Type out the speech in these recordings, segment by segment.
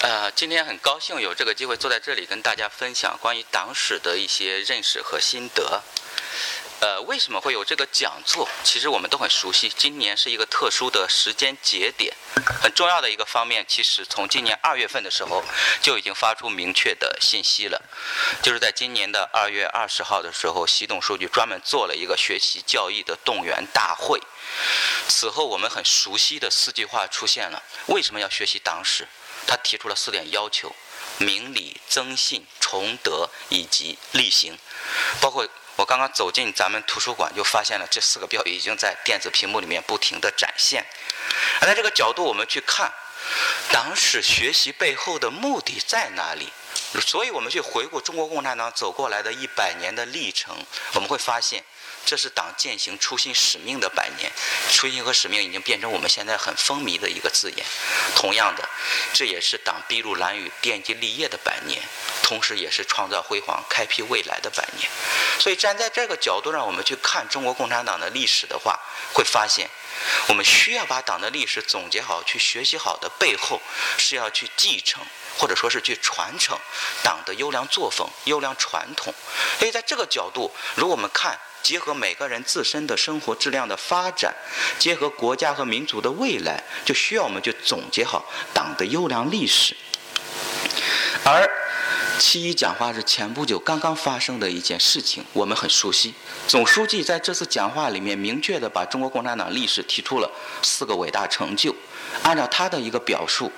呃，今天很高兴有这个机会坐在这里跟大家分享关于党史的一些认识和心得。呃，为什么会有这个讲座？其实我们都很熟悉，今年是一个特殊的时间节点，很重要的一个方面。其实从今年二月份的时候就已经发出明确的信息了，就是在今年的二月二十号的时候，习总书记专门做了一个学习教育的动员大会。此后，我们很熟悉的四句话出现了：为什么要学习党史？他提出了四点要求：明理、增信、崇德以及力行，包括。我刚刚走进咱们图书馆，就发现了这四个标语已经在电子屏幕里面不停地展现。而在这个角度，我们去看党史学习背后的目的在哪里？所以我们去回顾中国共产党走过来的一百年的历程，我们会发现。这是党践行初心使命的百年，初心和使命已经变成我们现在很风靡的一个字眼。同样的，这也是党筚路蓝缕、奠基立业的百年，同时也是创造辉煌、开辟未来的百年。所以站在这个角度上，我们去看中国共产党的历史的话，会发现，我们需要把党的历史总结好、去学习好的背后，是要去继承，或者说是去传承党的优良作风、优良传统。所以在这个角度，如果我们看。结合每个人自身的生活质量的发展，结合国家和民族的未来，就需要我们去总结好党的优良历史。而七一讲话是前不久刚刚发生的一件事情，我们很熟悉。总书记在这次讲话里面明确的把中国共产党历史提出了四个伟大成就，按照他的一个表述：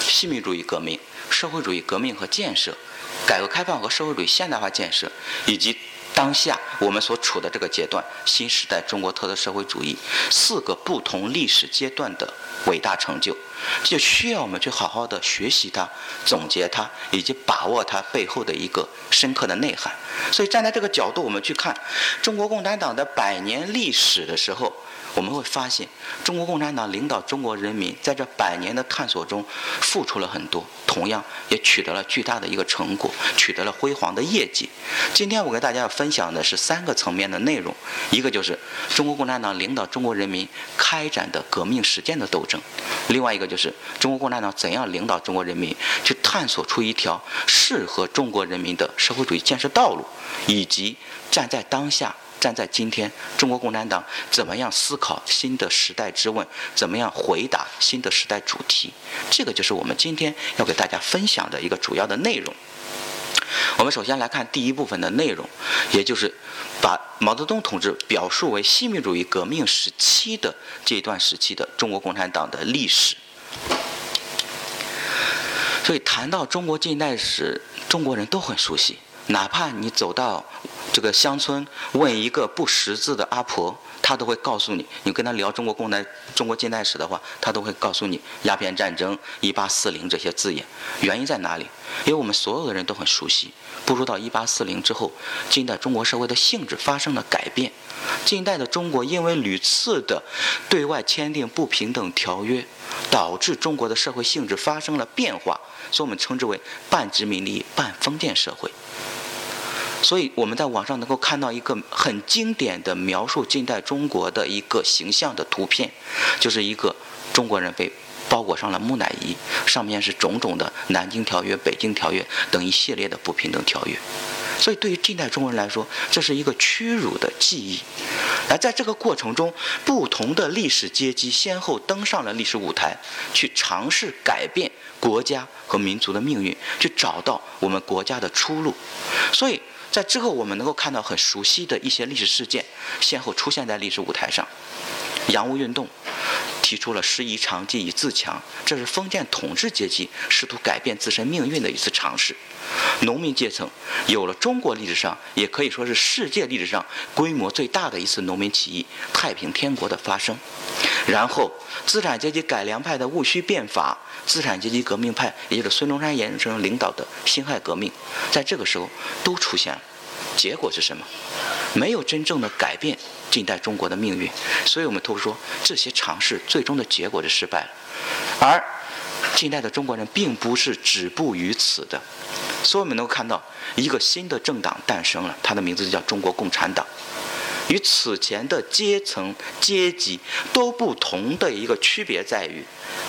新民主义革命、社会主义革命和建设、改革开放和社会主义现代化建设，以及。当下我们所处的这个阶段，新时代中国特色社会主义四个不同历史阶段的伟大成就，就需要我们去好好的学习它、总结它，以及把握它背后的一个深刻的内涵。所以站在这个角度，我们去看中国共产党的百年历史的时候。我们会发现，中国共产党领导中国人民在这百年的探索中付出了很多，同样也取得了巨大的一个成果，取得了辉煌的业绩。今天我给大家要分享的是三个层面的内容：一个就是中国共产党领导中国人民开展的革命实践的斗争；另外一个就是中国共产党怎样领导中国人民去探索出一条适合中国人民的社会主义建设道路，以及站在当下。站在今天，中国共产党怎么样思考新的时代之问？怎么样回答新的时代主题？这个就是我们今天要给大家分享的一个主要的内容。我们首先来看第一部分的内容，也就是把毛泽东同志表述为新民主义革命时期的这一段时期的中国共产党的历史。所以谈到中国近代史，中国人都很熟悉，哪怕你走到。这个乡村问一个不识字的阿婆，她都会告诉你。你跟她聊中国共代、中国近代史的话，她都会告诉你鸦片战争、一八四零这些字眼。原因在哪里？因为我们所有的人都很熟悉。步入到一八四零之后，近代中国社会的性质发生了改变。近代的中国因为屡次的对外签订不平等条约，导致中国的社会性质发生了变化，所以我们称之为半殖民地半封建社会。所以我们在网上能够看到一个很经典的描述近代中国的一个形象的图片，就是一个中国人被包裹上了木乃伊，上面是种种的《南京条约》《北京条约》等一系列的不平等条约。所以对于近代中国人来说，这是一个屈辱的记忆。而在这个过程中，不同的历史阶级先后登上了历史舞台，去尝试改变国家和民族的命运，去找到我们国家的出路。所以。在之后，我们能够看到很熟悉的一些历史事件，先后出现在历史舞台上。洋务运动提出了“师夷长技以自强”，这是封建统治阶级试图改变自身命运的一次尝试。农民阶层有了中国历史上，也可以说是世界历史上规模最大的一次农民起义——太平天国的发生。然后，资产阶级改良派的戊戌变法。资产阶级革命派，也就是孙中山先生领导的辛亥革命，在这个时候都出现了。结果是什么？没有真正的改变近代中国的命运。所以我们都说这些尝试最终的结果是失败了。而近代的中国人并不是止步于此的。所以我们能够看到一个新的政党诞生了，它的名字就叫中国共产党。与此前的阶层阶级都不同的一个区别在于。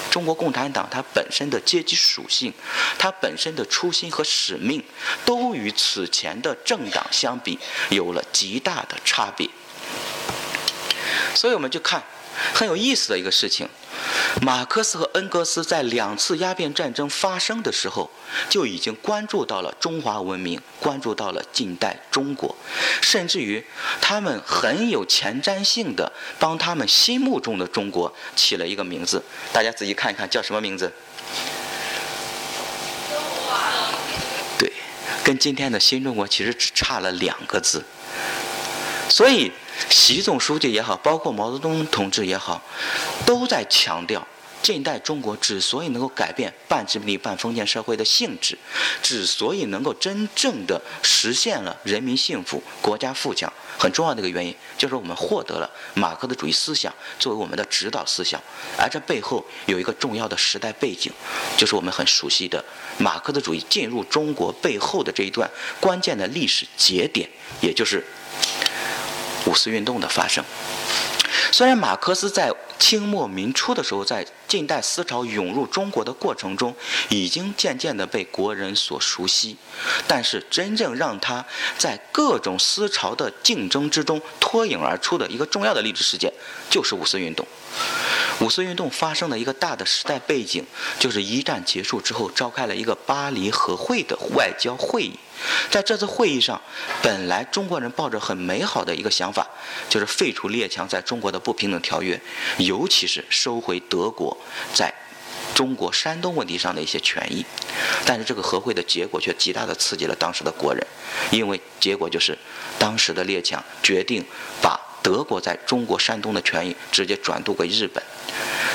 中国共产党它本身的阶级属性，它本身的初心和使命，都与此前的政党相比有了极大的差别。所以我们就看很有意思的一个事情。马克思和恩格斯在两次鸦片战争发生的时候，就已经关注到了中华文明，关注到了近代中国，甚至于他们很有前瞻性的帮他们心目中的中国起了一个名字。大家仔细看一看，叫什么名字？对，跟今天的新中国其实只差了两个字。所以。习总书记也好，包括毛泽东同志也好，都在强调，近代中国之所以能够改变半殖民地半封建社会的性质，之所以能够真正的实现了人民幸福、国家富强，很重要的一个原因，就是我们获得了马克思主义思想作为我们的指导思想，而这背后有一个重要的时代背景，就是我们很熟悉的马克思主义进入中国背后的这一段关键的历史节点，也就是。五四运动的发生，虽然马克思在清末民初的时候，在近代思潮涌入中国的过程中，已经渐渐地被国人所熟悉，但是真正让他在各种思潮的竞争之中脱颖而出的一个重要的历史事件，就是五四运动。五四运动发生的一个大的时代背景，就是一战结束之后召开了一个巴黎和会的外交会议。在这次会议上，本来中国人抱着很美好的一个想法，就是废除列强在中国的不平等条约，尤其是收回德国在中国山东问题上的一些权益。但是这个和会的结果却极大的刺激了当时的国人，因为结果就是当时的列强决定把德国在中国山东的权益直接转渡给日本。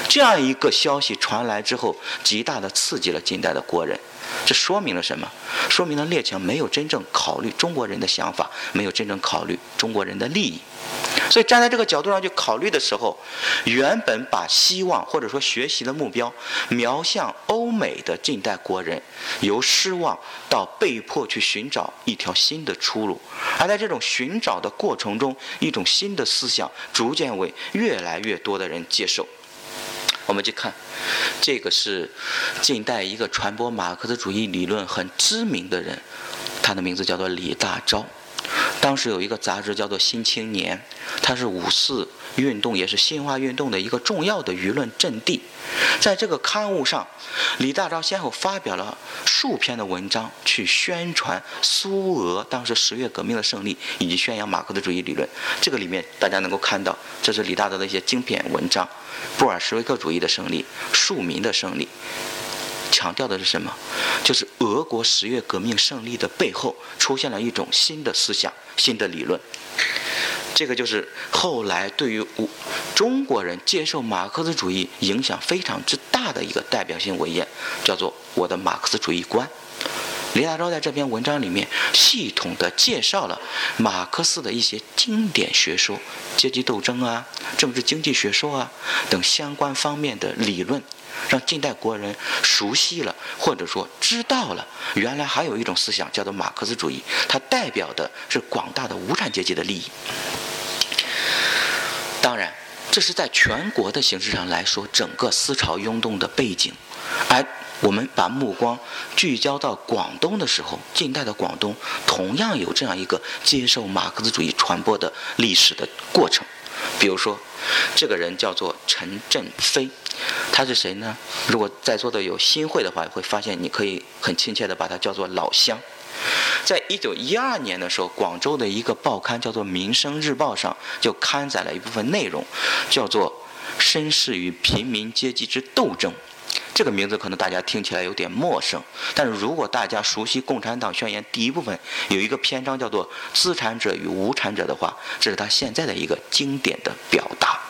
这样一个消息传来之后，极大的刺激了近代的国人。这说明了什么？说明了列强没有真正考虑中国人的想法，没有真正考虑中国人的利益。所以站在这个角度上去考虑的时候，原本把希望或者说学习的目标瞄向欧美的近代国人，由失望到被迫去寻找一条新的出路。而在这种寻找的过程中，一种新的思想逐渐为越来越多的人接受。我们去看，这个是近代一个传播马克思主义理论很知名的人，他的名字叫做李大钊。当时有一个杂志叫做《新青年》，它是五四运动也是新化运动的一个重要的舆论阵地。在这个刊物上，李大钊先后发表了数篇的文章，去宣传苏俄当时十月革命的胜利，以及宣扬马克思主义理论。这个里面大家能够看到，这是李大钊的一些精品文章：布尔什维克主义的胜利，庶民的胜利。强调的是什么？就是俄国十月革命胜利的背后出现了一种新的思想、新的理论。这个就是后来对于中国人接受马克思主义影响非常之大的一个代表性文献，叫做《我的马克思主义观》。李大钊在这篇文章里面系统的介绍了马克思的一些经典学说、阶级斗争啊、政治经济学说啊等相关方面的理论。让近代国人熟悉了，或者说知道了，原来还有一种思想叫做马克思主义，它代表的是广大的无产阶级的利益。当然，这是在全国的形式上来说，整个思潮涌动的背景。而我们把目光聚焦到广东的时候，近代的广东同样有这样一个接受马克思主义传播的历史的过程。比如说，这个人叫做陈振飞。他是谁呢？如果在座的有新会的话，会发现你可以很亲切的把他叫做老乡。在一九一二年的时候，广州的一个报刊叫做《民生日报》上就刊载了一部分内容，叫做《绅士与平民阶级之斗争》。这个名字可能大家听起来有点陌生，但是如果大家熟悉《共产党宣言》第一部分有一个篇章叫做“资产者与无产者”的话，这是他现在的一个经典的表达。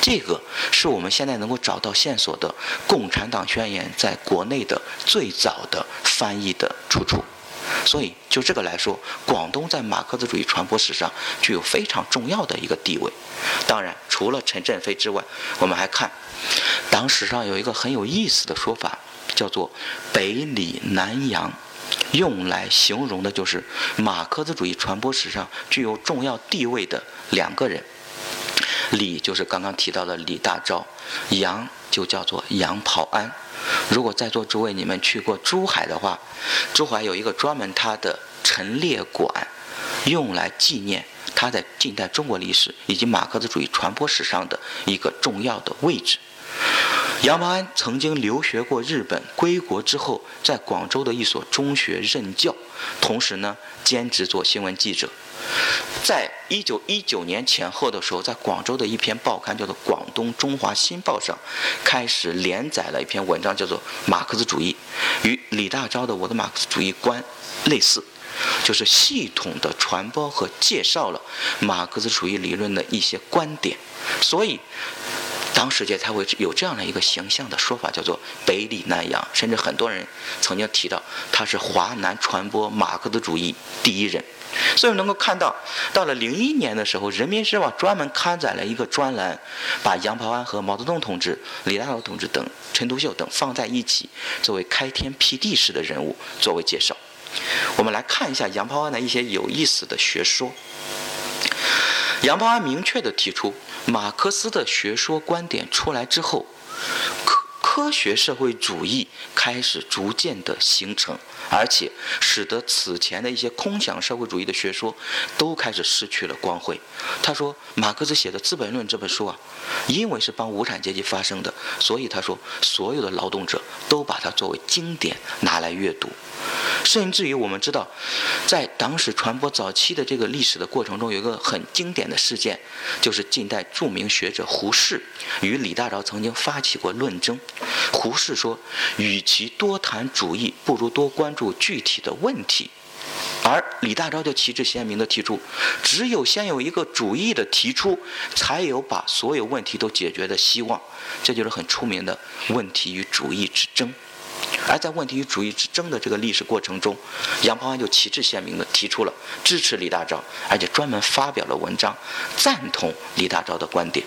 这个是我们现在能够找到线索的《共产党宣言》在国内的最早的翻译的出处。所以就这个来说，广东在马克思主义传播史上具有非常重要的一个地位。当然，除了陈振飞之外，我们还看。党史上有一个很有意思的说法，叫做“北李南杨”，用来形容的就是马克思主义传播史上具有重要地位的两个人。李就是刚刚提到的李大钊，杨就叫做杨匏安。如果在座诸位你们去过珠海的话，珠海有一个专门它的陈列馆，用来纪念他在近代中国历史以及马克思主义传播史上的一个重要的位置。杨匏安曾经留学过日本，归国之后在广州的一所中学任教，同时呢兼职做新闻记者。在一九一九年前后的时候，在广州的一篇报刊叫做《广东中华新报》上，开始连载了一篇文章，叫做《马克思主义》，与李大钊的《我的马克思主义观》类似，就是系统的传播和介绍了马克思主义理论的一些观点，所以。当时界才会有这样的一个形象的说法，叫做“北李南杨”，甚至很多人曾经提到他是华南传播马克思主义第一人。所以能够看到，到了零一年的时候，《人民日报》专门刊载了一个专栏，把杨匏安和毛泽东同志、李大钊同志等、陈独秀等放在一起，作为开天辟地式的人物作为介绍。我们来看一下杨匏安的一些有意思的学说。杨匏安明确地提出。马克思的学说观点出来之后，科学社会主义开始逐渐的形成，而且使得此前的一些空想社会主义的学说都开始失去了光辉。他说，马克思写的《资本论》这本书啊，因为是帮无产阶级发声的，所以他说所有的劳动者都把它作为经典拿来阅读。甚至于我们知道，在党史传播早期的这个历史的过程中，有一个很经典的事件，就是近代著名学者胡适与李大钊曾经发起过论争。胡适说：“与其多谈主义，不如多关注具体的问题。”而李大钊就旗帜鲜明地提出：“只有先有一个主义的提出，才有把所有问题都解决的希望。”这就是很出名的问题与主义之争。而在问题与主义之争的这个历史过程中，杨匏安就旗帜鲜明地提出了支持李大钊，而且专门发表了文章赞同李大钊的观点。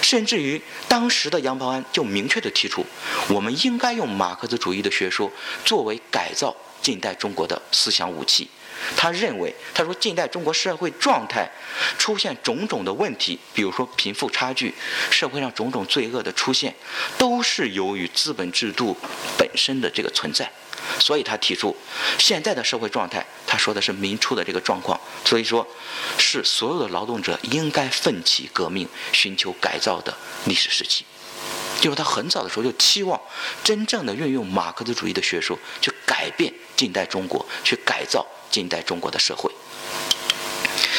甚至于当时的杨匏安就明确地提出，我们应该用马克思主义的学说作为改造近代中国的思想武器。他认为，他说，近代中国社会状态出现种种的问题，比如说贫富差距，社会上种种罪恶的出现，都是由于资本制度本身的这个存在。所以他提出，现在的社会状态，他说的是民初的这个状况，所以说，是所有的劳动者应该奋起革命、寻求改造的历史时期。就是他很早的时候就期望真正的运用马克思主义的学说去改变近代中国，去改造。近代中国的社会，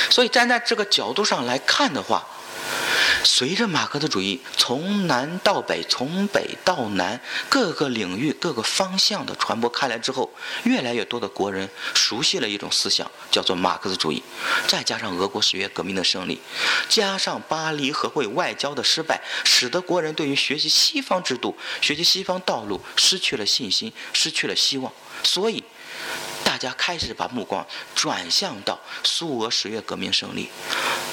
所以站在这个角度上来看的话，随着马克思主义从南到北、从北到南各个领域、各个方向的传播开来之后，越来越多的国人熟悉了一种思想，叫做马克思主义。再加上俄国十月革命的胜利，加上巴黎和会外交的失败，使得国人对于学习西方制度、学习西方道路失去了信心，失去了希望。所以。大家开始把目光转向到苏俄十月革命胜利，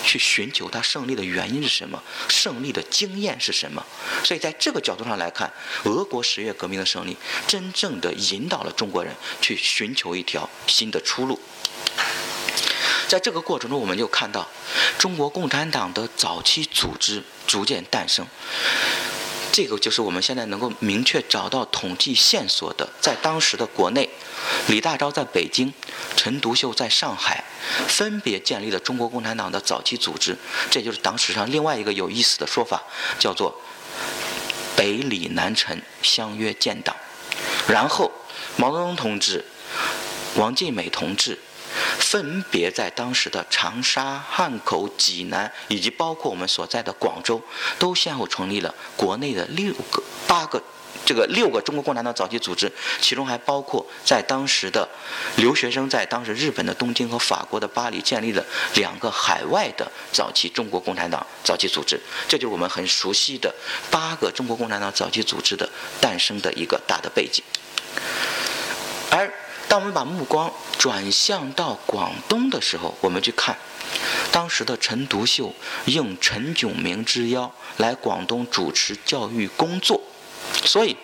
去寻求它胜利的原因是什么，胜利的经验是什么。所以在这个角度上来看，俄国十月革命的胜利，真正的引导了中国人去寻求一条新的出路。在这个过程中，我们就看到中国共产党的早期组织逐渐诞生。这个就是我们现在能够明确找到统计线索的，在当时的国内，李大钊在北京，陈独秀在上海，分别建立了中国共产党的早期组织。这就是党史上另外一个有意思的说法，叫做“北李南陈相约建党”。然后，毛泽东同志、王尽美同志。分别在当时的长沙、汉口、济南，以及包括我们所在的广州，都先后成立了国内的六个、八个，这个六个中国共产党早期组织，其中还包括在当时的留学生在当时日本的东京和法国的巴黎建立了两个海外的早期中国共产党早期组织，这就是我们很熟悉的八个中国共产党早期组织的诞生的一个大的背景，而。当我们把目光转向到广东的时候，我们去看，当时的陈独秀应陈炯明之邀来广东主持教育工作，所以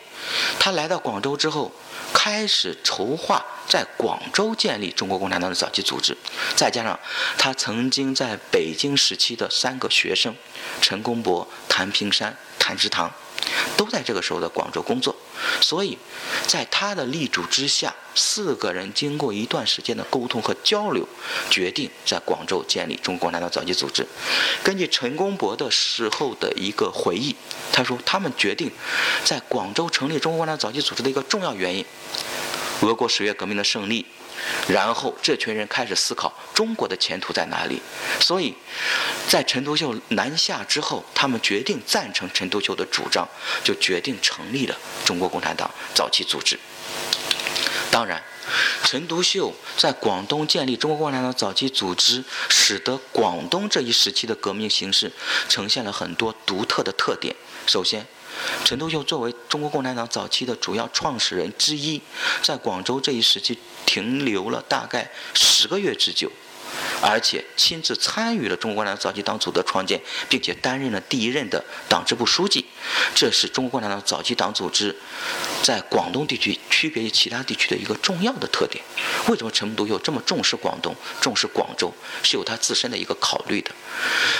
他来到广州之后，开始筹划在广州建立中国共产党的早期组织，再加上他曾经在北京时期的三个学生陈公博、谭平山、谭之堂。都在这个时候的广州工作，所以，在他的力主之下，四个人经过一段时间的沟通和交流，决定在广州建立中国共产党早期组织。根据陈公博的时候的一个回忆，他说他们决定在广州成立中国共产党早期组织的一个重要原因，俄国十月革命的胜利。然后，这群人开始思考中国的前途在哪里。所以，在陈独秀南下之后，他们决定赞成陈独秀的主张，就决定成立了中国共产党早期组织。当然，陈独秀在广东建立中国共产党早期组织，使得广东这一时期的革命形势呈现了很多独特的特点。首先，陈独秀作为中国共产党早期的主要创始人之一，在广州这一时期停留了大概十个月之久。而且亲自参与了中国共产党早期党组的创建，并且担任了第一任的党支部书记，这是中国共产党早期党组织在广东地区区别于其他地区的一个重要的特点。为什么陈独秀这么重视广东、重视广州，是有他自身的一个考虑的。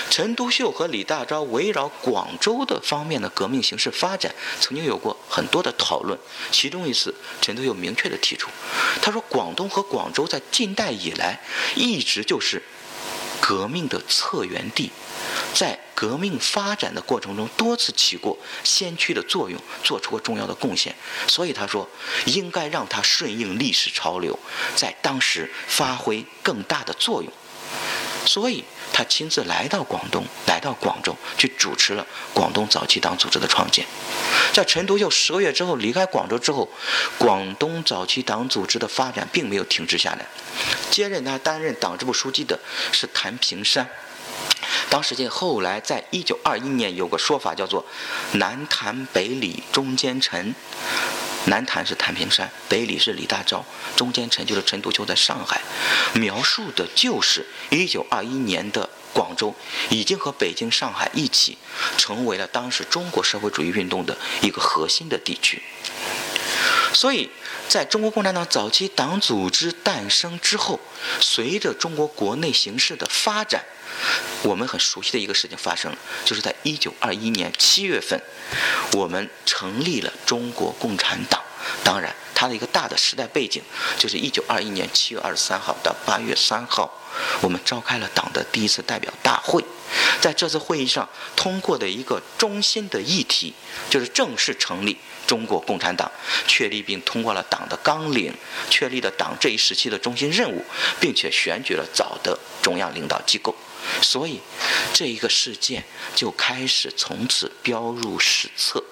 陈独秀和李大钊围绕广州的方面的革命形势发展，曾经有过很多的讨论。其中一次，陈独秀明确地提出，他说：“广东和广州在近代以来一直就是革命的策源地，在革命发展的过程中多次起过先驱的作用，做出过重要的贡献。所以他说，应该让他顺应历史潮流，在当时发挥更大的作用。所以。”他亲自来到广东，来到广州，去主持了广东早期党组织的创建。在陈独秀十个月之后离开广州之后，广东早期党组织的发展并没有停滞下来。接任他担任党支部书记的是谭平山。当时间后来在一九二一年有个说法叫做“南谭北李中间陈”。南谭是谭平山，北李是李大钊，中间陈就是陈独秀在上海，描述的就是一九二一年的广州已经和北京、上海一起成为了当时中国社会主义运动的一个核心的地区。所以，在中国共产党早期党组织诞生之后，随着中国国内形势的发展。我们很熟悉的一个事情发生了，就是在一九二一年七月份，我们成立了中国共产党。当然，它的一个大的时代背景，就是一九二一年七月二十三号到八月三号，我们召开了党的第一次代表大会。在这次会议上通过的一个中心的议题，就是正式成立中国共产党，确立并通过了党的纲领，确立了党这一时期的中心任务，并且选举了早的中央领导机构。所以，这一个事件就开始从此标入史册。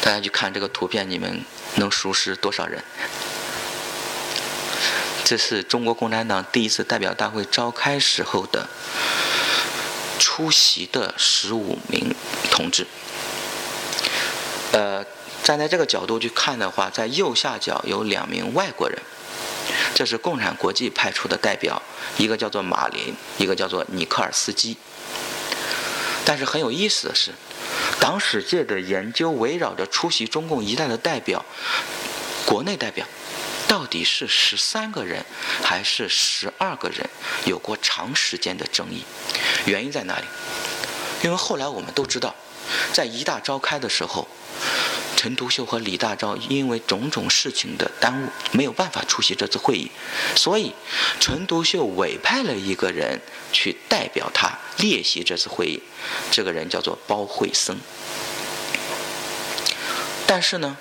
大家去看这个图片，你们能熟识多少人？这是中国共产党第一次代表大会召开时候的出席的十五名同志。站在这个角度去看的话，在右下角有两名外国人。这是共产国际派出的代表，一个叫做马林，一个叫做尼克尔斯基。但是很有意思的是，党史界的研究围绕着出席中共一代的代表，国内代表到底是十三个人还是十二个人，有过长时间的争议。原因在哪里？因为后来我们都知道，在一大召开的时候。陈独秀和李大钊因为种种事情的耽误，没有办法出席这次会议，所以陈独秀委派了一个人去代表他列席这次会议，这个人叫做包惠僧。但是呢？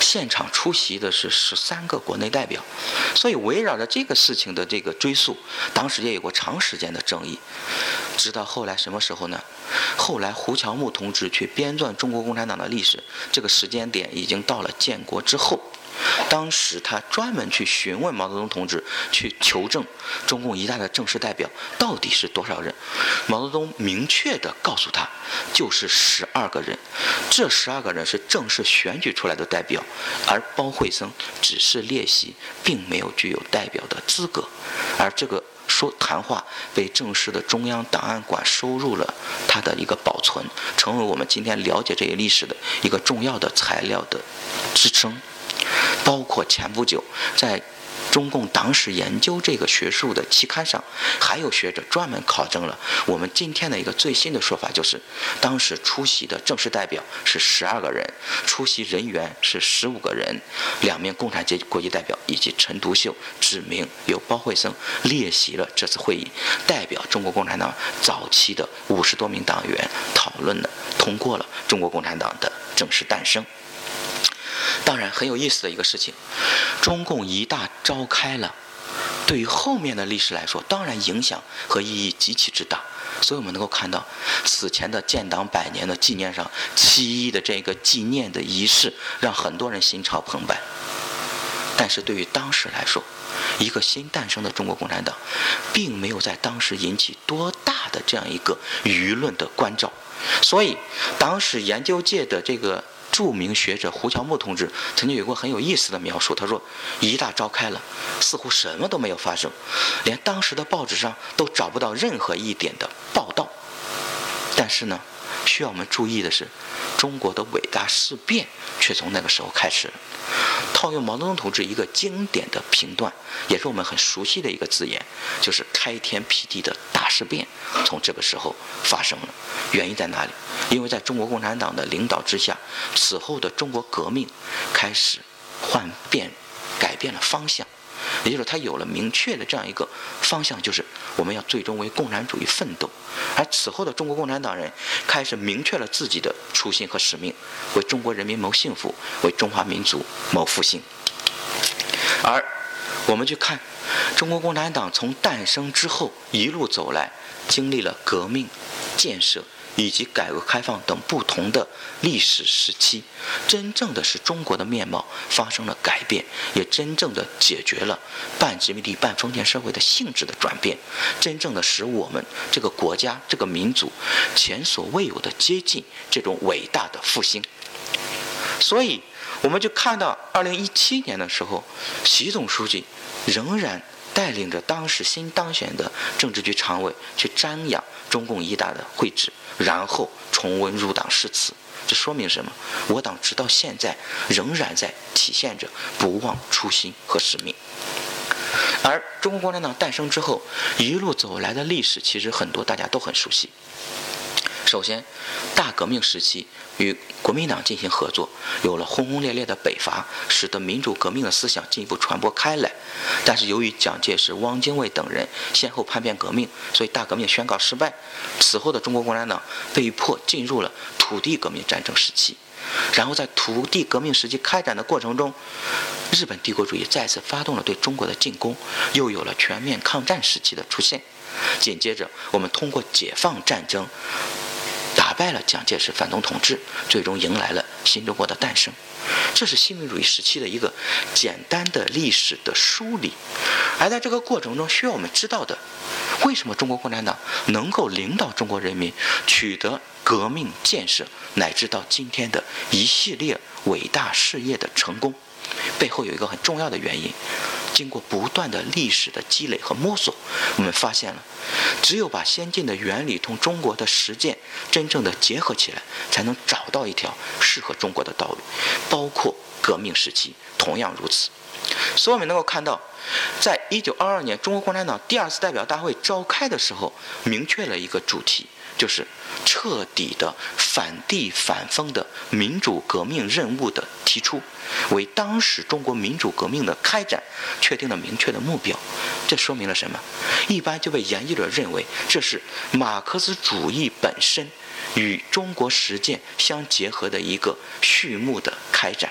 现场出席的是十三个国内代表，所以围绕着这个事情的这个追溯，当时也有过长时间的争议。直到后来什么时候呢？后来胡乔木同志去编撰中国共产党的历史，这个时间点已经到了建国之后。当时他专门去询问毛泽东同志，去求证中共一大的正式代表到底是多少人。毛泽东明确地告诉他，就是十二个人。这十二个人是正式选举出来的代表，而包惠僧只是列席，并没有具有代表的资格。而这个说谈话被正式的中央档案馆收入了它的一个保存，成为我们今天了解这一历史的一个重要的材料的支撑。包括前不久在。中共党史研究这个学术的期刊上，还有学者专门考证了我们今天的一个最新的说法，就是当时出席的正式代表是十二个人，出席人员是十五个人，两名共产阶级国际代表以及陈独秀指明由包惠僧列席了这次会议，代表中国共产党早期的五十多名党员讨论了通过了中国共产党的正式诞生。当然很有意思的一个事情，中共一大召开了，对于后面的历史来说，当然影响和意义极其之大。所以我们能够看到，此前的建党百年的纪念上，七一的这个纪念的仪式，让很多人心潮澎湃。但是对于当时来说，一个新诞生的中国共产党，并没有在当时引起多大的这样一个舆论的关照。所以，当时研究界的这个。著名学者胡乔木同志曾经有过很有意思的描述，他说：“一大召开了，似乎什么都没有发生，连当时的报纸上都找不到任何一点的报道。但是呢，需要我们注意的是，中国的伟大事变却从那个时候开始。套用毛泽东同志一个经典的评断，也是我们很熟悉的一个字眼，就是开天辟地的大事变从这个时候发生了。原因在哪里？”因为在中国共产党的领导之下，此后的中国革命开始换变、改变了方向，也就是它有了明确的这样一个方向，就是我们要最终为共产主义奋斗。而此后的中国共产党人开始明确了自己的初心和使命，为中国人民谋幸福，为中华民族谋复兴。而我们去看中国共产党从诞生之后一路走来，经历了革命、建设。以及改革开放等不同的历史时期，真正的是中国的面貌发生了改变，也真正的解决了半殖民地半封建社会的性质的转变，真正的使我们这个国家这个民族前所未有的接近这种伟大的复兴。所以，我们就看到二零一七年的时候，习总书记仍然带领着当时新当选的政治局常委去瞻仰中共一大的会址。然后重温入党誓词，这说明什么？我党直到现在仍然在体现着不忘初心和使命。而中国共产党诞生之后一路走来的历史，其实很多大家都很熟悉。首先，大革命时期与国民党进行合作，有了轰轰烈烈的北伐，使得民主革命的思想进一步传播开来。但是由于蒋介石、汪精卫等人先后叛变革命，所以大革命宣告失败。此后的中国共产党被迫进入了土地革命战争时期。然后在土地革命时期开展的过程中，日本帝国主义再次发动了对中国的进攻，又有了全面抗战时期的出现。紧接着，我们通过解放战争。败了蒋介石反动统治，最终迎来了新中国的诞生。这是新民主义时期的一个简单的历史的梳理。而在这个过程中，需要我们知道的，为什么中国共产党能够领导中国人民取得革命建设，乃至到今天的一系列伟大事业的成功？背后有一个很重要的原因。经过不断的历史的积累和摸索，我们发现了，只有把先进的原理同中国的实践真正的结合起来，才能找到一条适合中国的道路。包括革命时期同样如此。所以我们能够看到，在一九二二年中国共产党第二次代表大会召开的时候，明确了一个主题。就是彻底的反帝反封的民主革命任务的提出，为当时中国民主革命的开展确定了明确的目标。这说明了什么？一般就被研究者认为，这是马克思主义本身与中国实践相结合的一个序幕的开展。